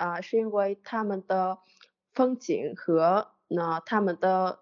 啊、是因为他们的风景和呢他们的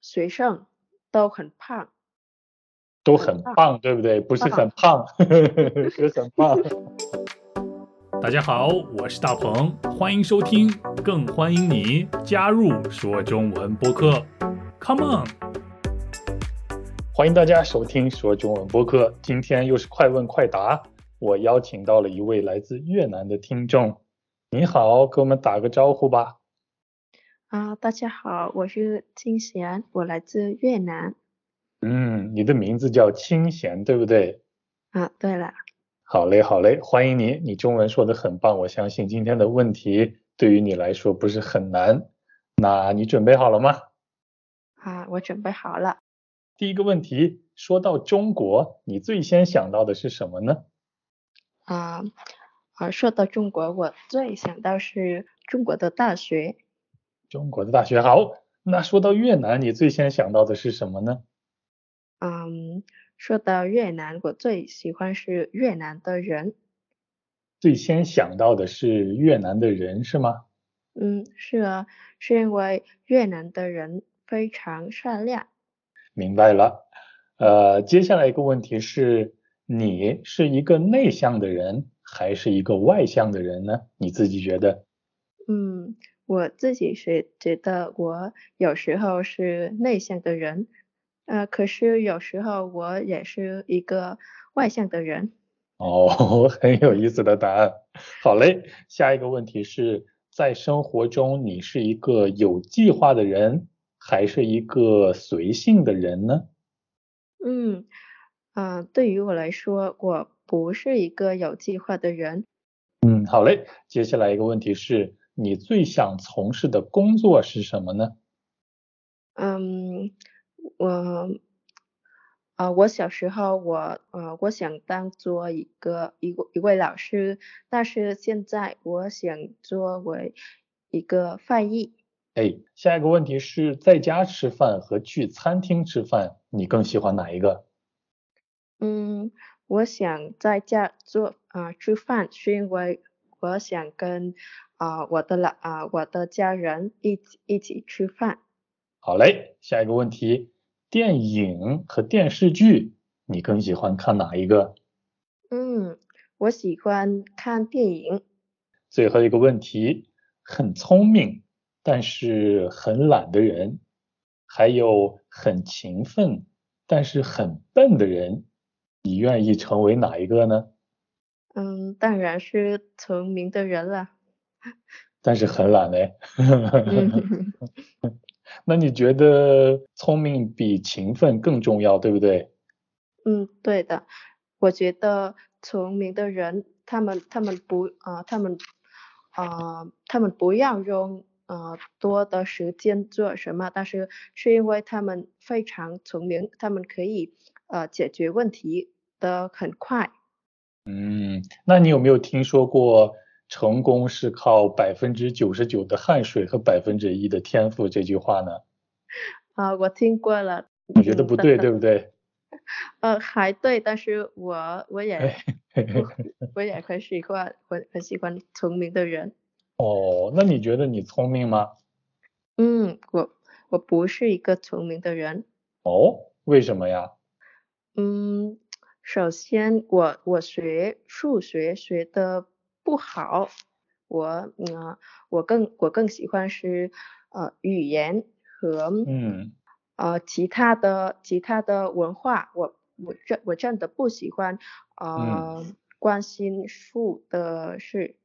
学生都很胖。都很棒，对不对？不 是很胖，是很棒。大家好，我是大鹏，欢迎收听，更欢迎你加入说中文播客。Come on！欢迎大家收听说中文播客，今天又是快问快答，我邀请到了一位来自越南的听众。你好，给我们打个招呼吧。啊，大家好，我是清贤，我来自越南。嗯，你的名字叫清贤，对不对？啊，对了。好嘞，好嘞，欢迎你，你中文说的很棒，我相信今天的问题对于你来说不是很难。那你准备好了吗？啊，我准备好了。第一个问题，说到中国，你最先想到的是什么呢？啊啊，说到中国，我最想到是中国的大学。中国的大学好。那说到越南，你最先想到的是什么呢？嗯，说到越南，我最喜欢是越南的人。最先想到的是越南的人是吗？嗯，是啊，是因为越南的人非常善良。明白了。呃，接下来一个问题是，你是一个内向的人还是一个外向的人呢？你自己觉得？嗯，我自己是觉得我有时候是内向的人。呃，可是有时候我也是一个外向的人。哦，很有意思的答案。好嘞，下一个问题是在生活中你是一个有计划的人，还是一个随性的人呢？嗯，啊，对于我来说，我不是一个有计划的人。嗯，好嘞，接下来一个问题是你最想从事的工作是什么呢？嗯。我，啊，我小时候我，呃，我想当做一个一一位老师，但是现在我想作为一个翻译。哎，下一个问题是在家吃饭和去餐厅吃饭，你更喜欢哪一个？嗯，我想在家做啊吃饭，是因为我想跟啊我的老啊我的家人一起一起吃饭。好嘞，下一个问题。电影和电视剧，你更喜欢看哪一个？嗯，我喜欢看电影。最后一个问题，很聪明但是很懒的人，还有很勤奋但是很笨的人，你愿意成为哪一个呢？嗯，当然是聪明的人了。但是很懒嘞。那你觉得聪明比勤奋更重要，对不对？嗯，对的。我觉得聪明的人，他们他们不啊，他们啊，他们不要用啊多的时间做什么，但是是因为他们非常聪明，他们可以呃解决问题的很快。嗯，那你有没有听说过？成功是靠百分之九十九的汗水和百分之一的天赋，这句话呢？啊，我听过了。你觉得不对，对不对？呃，还对，但是我我也我也很喜欢，我很喜欢聪明的人。哦，那你觉得你聪明吗？嗯，我我不是一个聪明的人。哦，为什么呀？嗯，首先我我学数学学的。不好，我嗯，我更我更喜欢是呃语言和嗯呃其他的其他的文化，我我真我真的不喜欢呃关心数的事。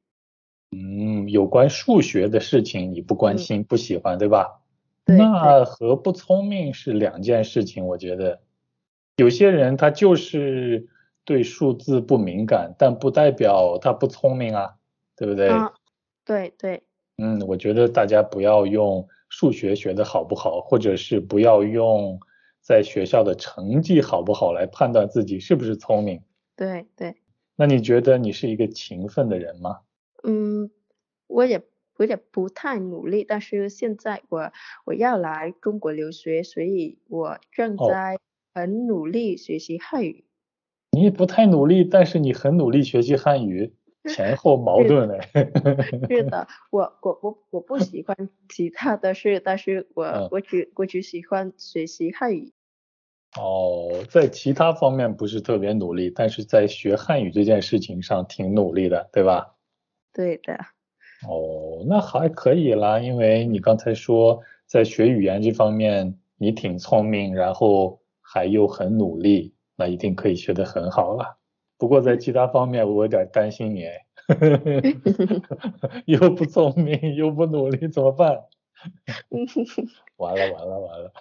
嗯，有关数学的事情你不关心不喜欢对吧？对。那和不聪明是两件事情，我觉得有些人他就是。对数字不敏感，但不代表他不聪明啊，对不对？啊，对对。嗯，我觉得大家不要用数学学的好不好，或者是不要用在学校的成绩好不好来判断自己是不是聪明。对对。那你觉得你是一个勤奋的人吗？嗯，我也我也不太努力，但是现在我我要来中国留学，所以我正在很努力学习汉语。你不太努力，但是你很努力学习汉语。前后矛盾嘞。是的，我我我我不喜欢其他的事，但是我我只我只喜欢学习汉语。哦，在其他方面不是特别努力，但是在学汉语这件事情上挺努力的，对吧？对的。哦，那还可以啦，因为你刚才说在学语言这方面你挺聪明，然后还又很努力，那一定可以学得很好了。不过在其他方面我有点担心你，又不聪明又不努力怎么办？完了完了完了，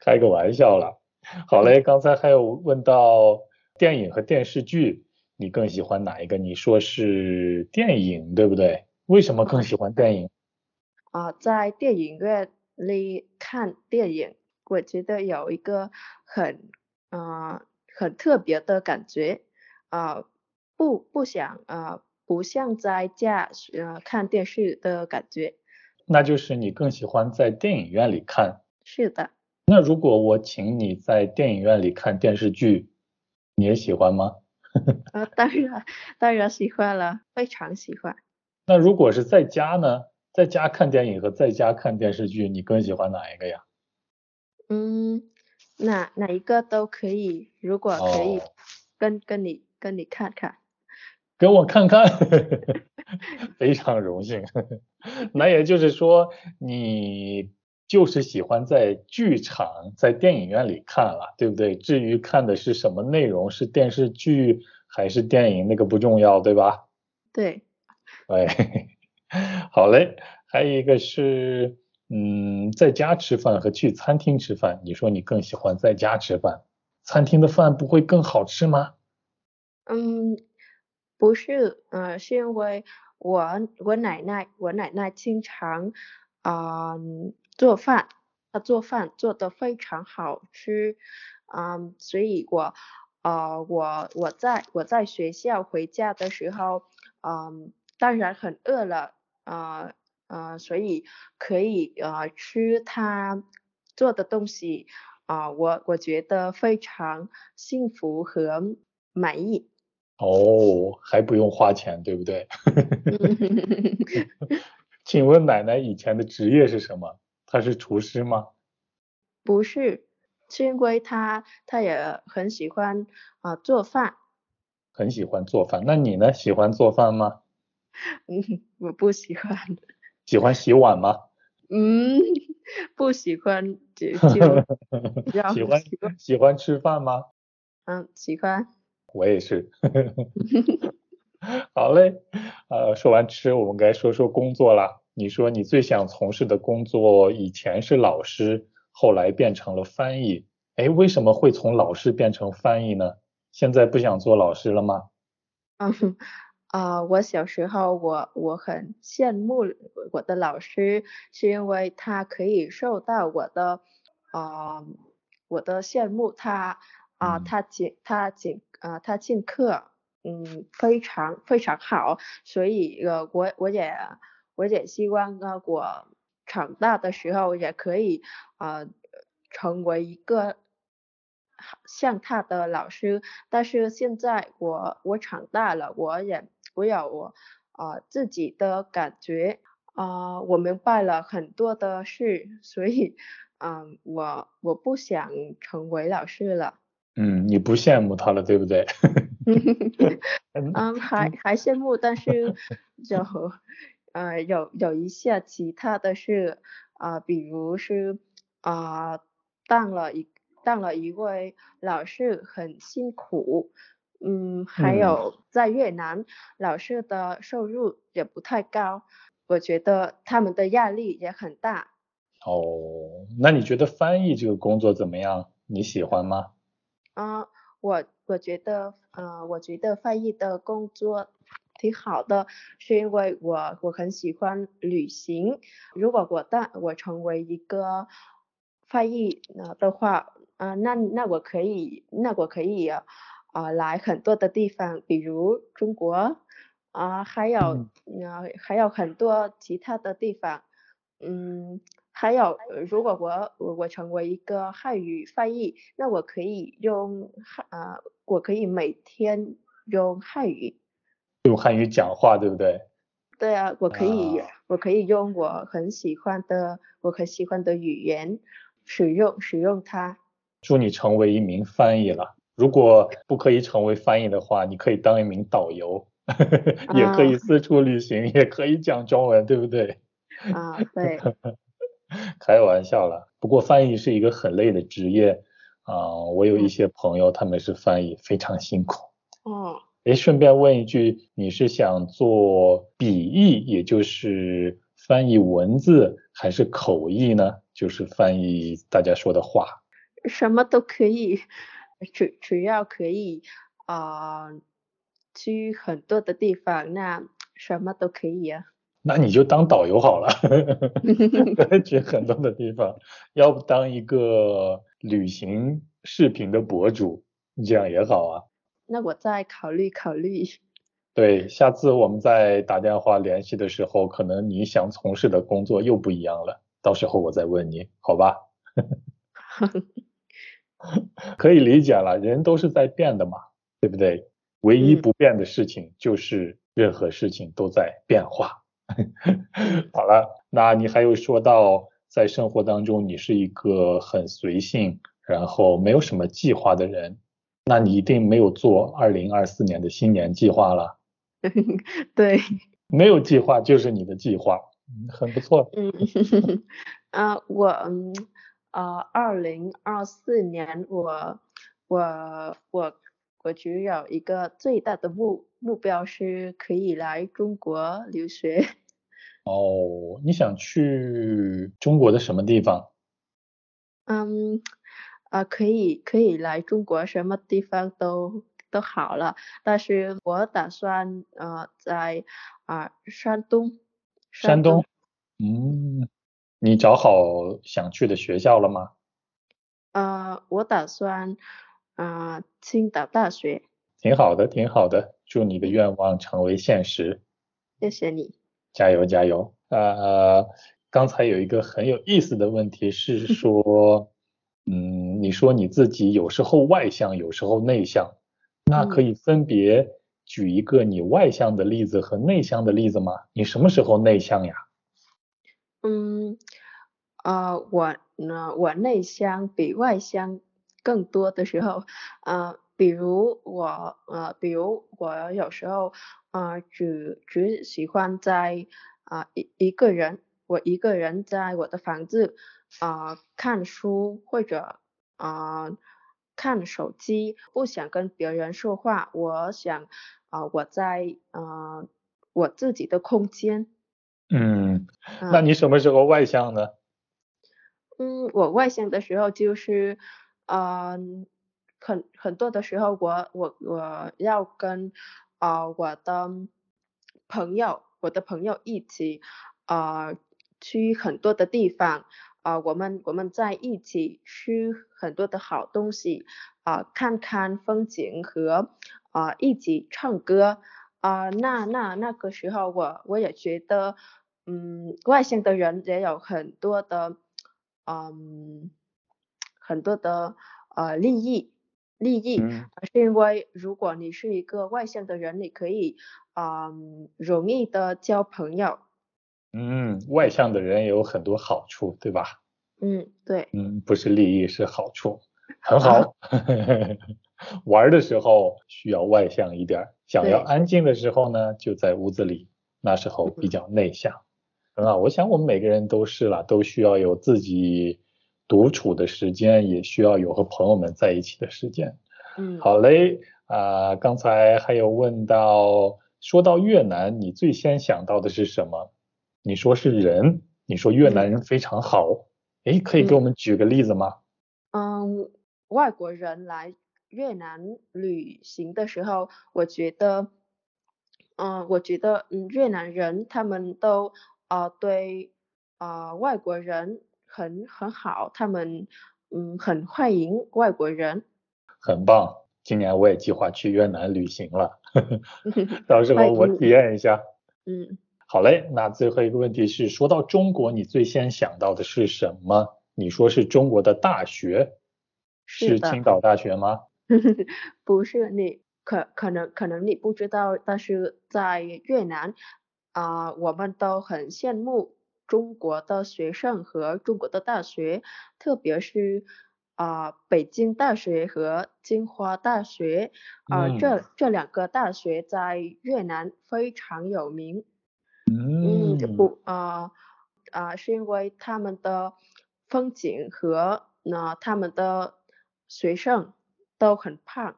开个玩笑了。好嘞，刚才还有问到电影和电视剧，你更喜欢哪一个？你说是电影对不对？为什么更喜欢电影？啊，在电影院里看电影，我觉得有一个很呃很特别的感觉呃，不不想呃不像在家呃看电视的感觉。那就是你更喜欢在电影院里看。是的。那如果我请你在电影院里看电视剧，你也喜欢吗？啊，当然，当然喜欢了，非常喜欢。那如果是在家呢？在家看电影和在家看电视剧，你更喜欢哪一个呀？嗯，哪哪一个都可以，如果可以，跟跟你跟你看看。给我看看，非常荣幸。那也就是说，你就是喜欢在剧场、在电影院里看了，对不对？至于看的是什么内容，是电视剧还是电影，那个不重要，对吧？对。哎，好嘞。还有一个是，嗯，在家吃饭和去餐厅吃饭，你说你更喜欢在家吃饭，餐厅的饭不会更好吃吗？嗯。不是，呃，是因为我我奶奶我奶奶经常啊做饭，她做饭做的非常好吃，嗯，所以我呃我我在我在学校回家的时候，嗯，当然很饿了，啊啊，所以可以呃吃他做的东西，啊，我我觉得非常幸福和满意。哦，还不用花钱，对不对？请问奶奶以前的职业是什么？她是厨师吗？不是，是因为她她也很喜欢啊做饭。很喜欢做饭，那你呢？喜欢做饭吗？嗯，我不喜欢。喜欢洗碗吗？嗯，不喜欢就就。喜欢喜欢吃饭吗？嗯，喜欢。我也是，好嘞，呃，说完吃，我们该说说工作了。你说你最想从事的工作，以前是老师，后来变成了翻译，哎，为什么会从老师变成翻译呢？现在不想做老师了吗？嗯，啊，我小时候我我很羡慕我的老师，是因为他可以受到我的啊我的羡慕，他啊他请他请。啊，他请客，嗯，非常非常好，所以呃，我我也我也希望呢，我长大的时候也可以啊，成为一个像他的老师。但是现在我我长大了，我也我有我啊自己的感觉啊，我明白了很多的事，所以嗯，我我不想成为老师了。嗯，你不羡慕他了，对不对？嗯，还还羡慕，但是 就呃有有一些其他的事啊，比如是啊当了一当了一位老师很辛苦，嗯，还有在越南老师的收入也不太高，我觉得他们的压力也很大。哦，那你觉得翻译这个工作怎么样？你喜欢吗？啊，我我觉得，呃，我觉得翻译的工作挺好的，是因为我我很喜欢旅行。如果我当我成为一个翻译的话，啊，那那我可以，那我可以啊来很多的地方，比如中国，啊，还有啊还有很多其他的地方，嗯。还有，如果我我我成为一个汉语翻译，那我可以用汉啊，我可以每天用汉语用汉语讲话，对不对？对啊，我可以，啊我可以用我很喜欢的，我很喜欢的语言使用使用它。祝你成为一名翻译了。如果不可以成为翻译的话，你可以当一名导游，也可以四处旅行，也可以讲中文，对不对？啊，对，开玩笑了。不过翻译是一个很累的职业啊、我有一些朋友他们是翻译，非常辛苦。哦，诶，顺便问一句，你是想做笔译，也就是翻译文字，还是口译呢？就是翻译大家说的话。什么都可以，只只要可以啊、去很多的地方，那什么都可以啊。那你就当导游好了，去很多的地方，要不当一个旅行视频的博主，这样也好啊。那我再考虑考虑。对，下次我们再打电话联系的时候，可能你想从事的工作又不一样了，到时候我再问你，好吧？可以理解了，人都是在变的嘛，对不对？唯一嗯不变的事情就是任何事情都在变化。好了，那你还有说到在生活当中你是一个很随性，然后没有什么计划的人，那你一定没有做二零二四年的新年计划了。对，没有计划就是你的计划，嗯很不错。嗯，啊，我嗯呃，二零二四年我我我我只有一个最大的目目标是可以来中国留学。哦，你想去中国的什么地方？嗯，啊，可以可以来中国，什么地方都都好了。但是我打算呃在啊、山东，山东。嗯，你找好想去的学校了吗？呃，我打算啊、青岛大学。挺好的，挺好的，祝你的愿望成为现实，谢谢你。加油加油！呃，刚才有一个很有意思的问题是 说，嗯，你说你自己有时候外向，有时候内向，那可以分别举一个你外向的例子和内向的例子吗？你什么时候内向呀？嗯，呃，我呢，我内向比外向更多的时候，呃，比如我，呃，比如我有时候，呃，只只喜欢在啊、一一个人，我一个人在我的房子啊、看书或者啊、看手机，不想跟别人说话，我想啊、我在啊、我自己的空间。嗯，啊那你什么时候外向呢？嗯，我外向的时候就是，嗯、很很多的时候我我我要跟啊、我的朋友，我的朋友一起啊、去很多的地方啊、我们我们在一起吃很多的好东西啊、看看风景和啊、一起唱歌啊、那那那个时候我我也觉得，嗯，外向的人也有很多的。嗯，很多的呃利益利益，是因为如果你是一个外向的人，你可以嗯容易的交朋友，嗯，外向的人有很多好处，对吧？嗯，对，嗯，不是利益，是好处，很好。玩的时候需要外向一点儿，想要安静的时候呢，就在屋子里，那时候比较内向。很好，我想我们每个人都是啦，都需要有自己独处的时间，也需要有和朋友们在一起的时间。嗯，好嘞，啊、刚才还有问到，说到越南，你最先想到的是什么？你说是人，你说越南人非常好，诶，可以给我们举个例子吗？嗯，外国人来越南旅行的时候，我觉得，嗯，我觉得，嗯，越南人他们都呃对呃外国人很很好，他们嗯很欢迎外国人。很棒，今年我也计划去越南旅行了，到时候我体验一下。嗯好嘞，那最后一个问题是，说到中国，你最先想到的是什么？你说是中国的大学，是是青岛大学吗？不是你可可能可能你不知道，但是在越南啊、我们都很羡慕中国的学生和中国的大学，特别是啊、北京大学和清华大学，啊、嗯。这这两个大学在越南非常有名。嗯嗯，不啊啊、是因为他们的风景和那、他们的学生都很胖。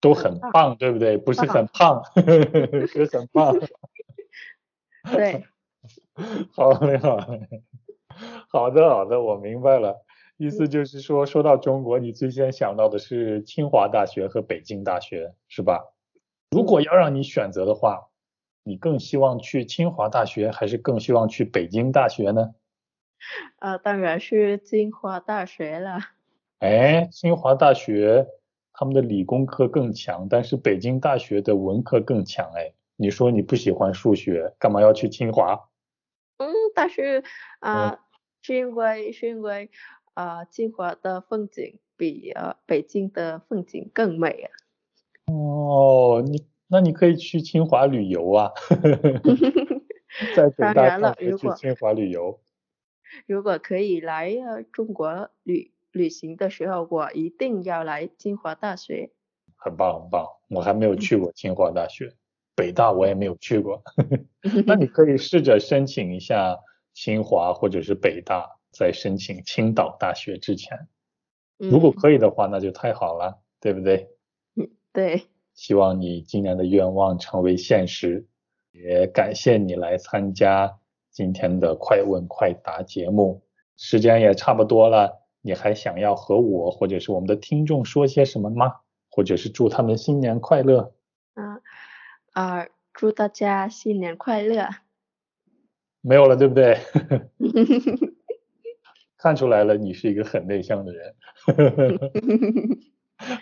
都很棒，对不对？不是很胖，是很棒。对，好嘞，好嘞，好的，好的，我明白了。意思就是说，说到中国，你最先想到的是清华大学和北京大学，是吧？如果要让你选择的话，你更希望去清华大学，还是更希望去北京大学呢？啊，当然是清华大学了。哎，清华大学他们的理工科更强，但是北京大学的文科更强。哎，你说你不喜欢数学，干嘛要去清华？嗯，但是啊、是因为是因为啊，清华的风景比呃北京的风景更美啊。哦，你那你可以去清华旅游啊，在北当大上学然了如果去清华旅游。如果可以来呃中国旅旅行的时候，我一定要来清华大学。很棒很棒，我还没有去过清华大学，北大我也没有去过。那你 可以试着申请一下清华或者是北大，在申请青岛大学之前，如果嗯可以的话，那就太好了，对不对？对，希望你今年的愿望成为现实，也感谢你来参加今天的快问快答节目。时间也差不多了，你还想要和我或者是我们的听众说些什么吗？或者是祝他们新年快乐？啊啊，祝大家新年快乐。没有了，对不对？看出来了，你是一个很内向的人。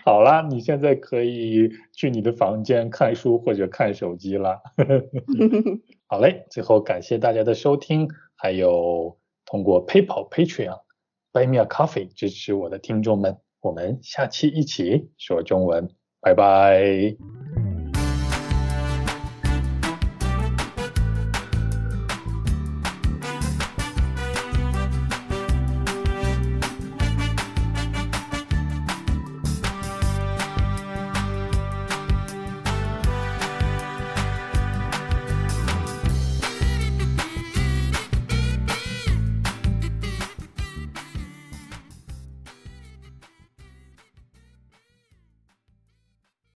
好啦，你现在可以去你的房间看书或者看手机了。好嘞，最后感谢大家的收听，还有通过 PayPal、Patreon、Buy Me a Coffee 支持我的听众们，我们下期一起说中文，拜拜。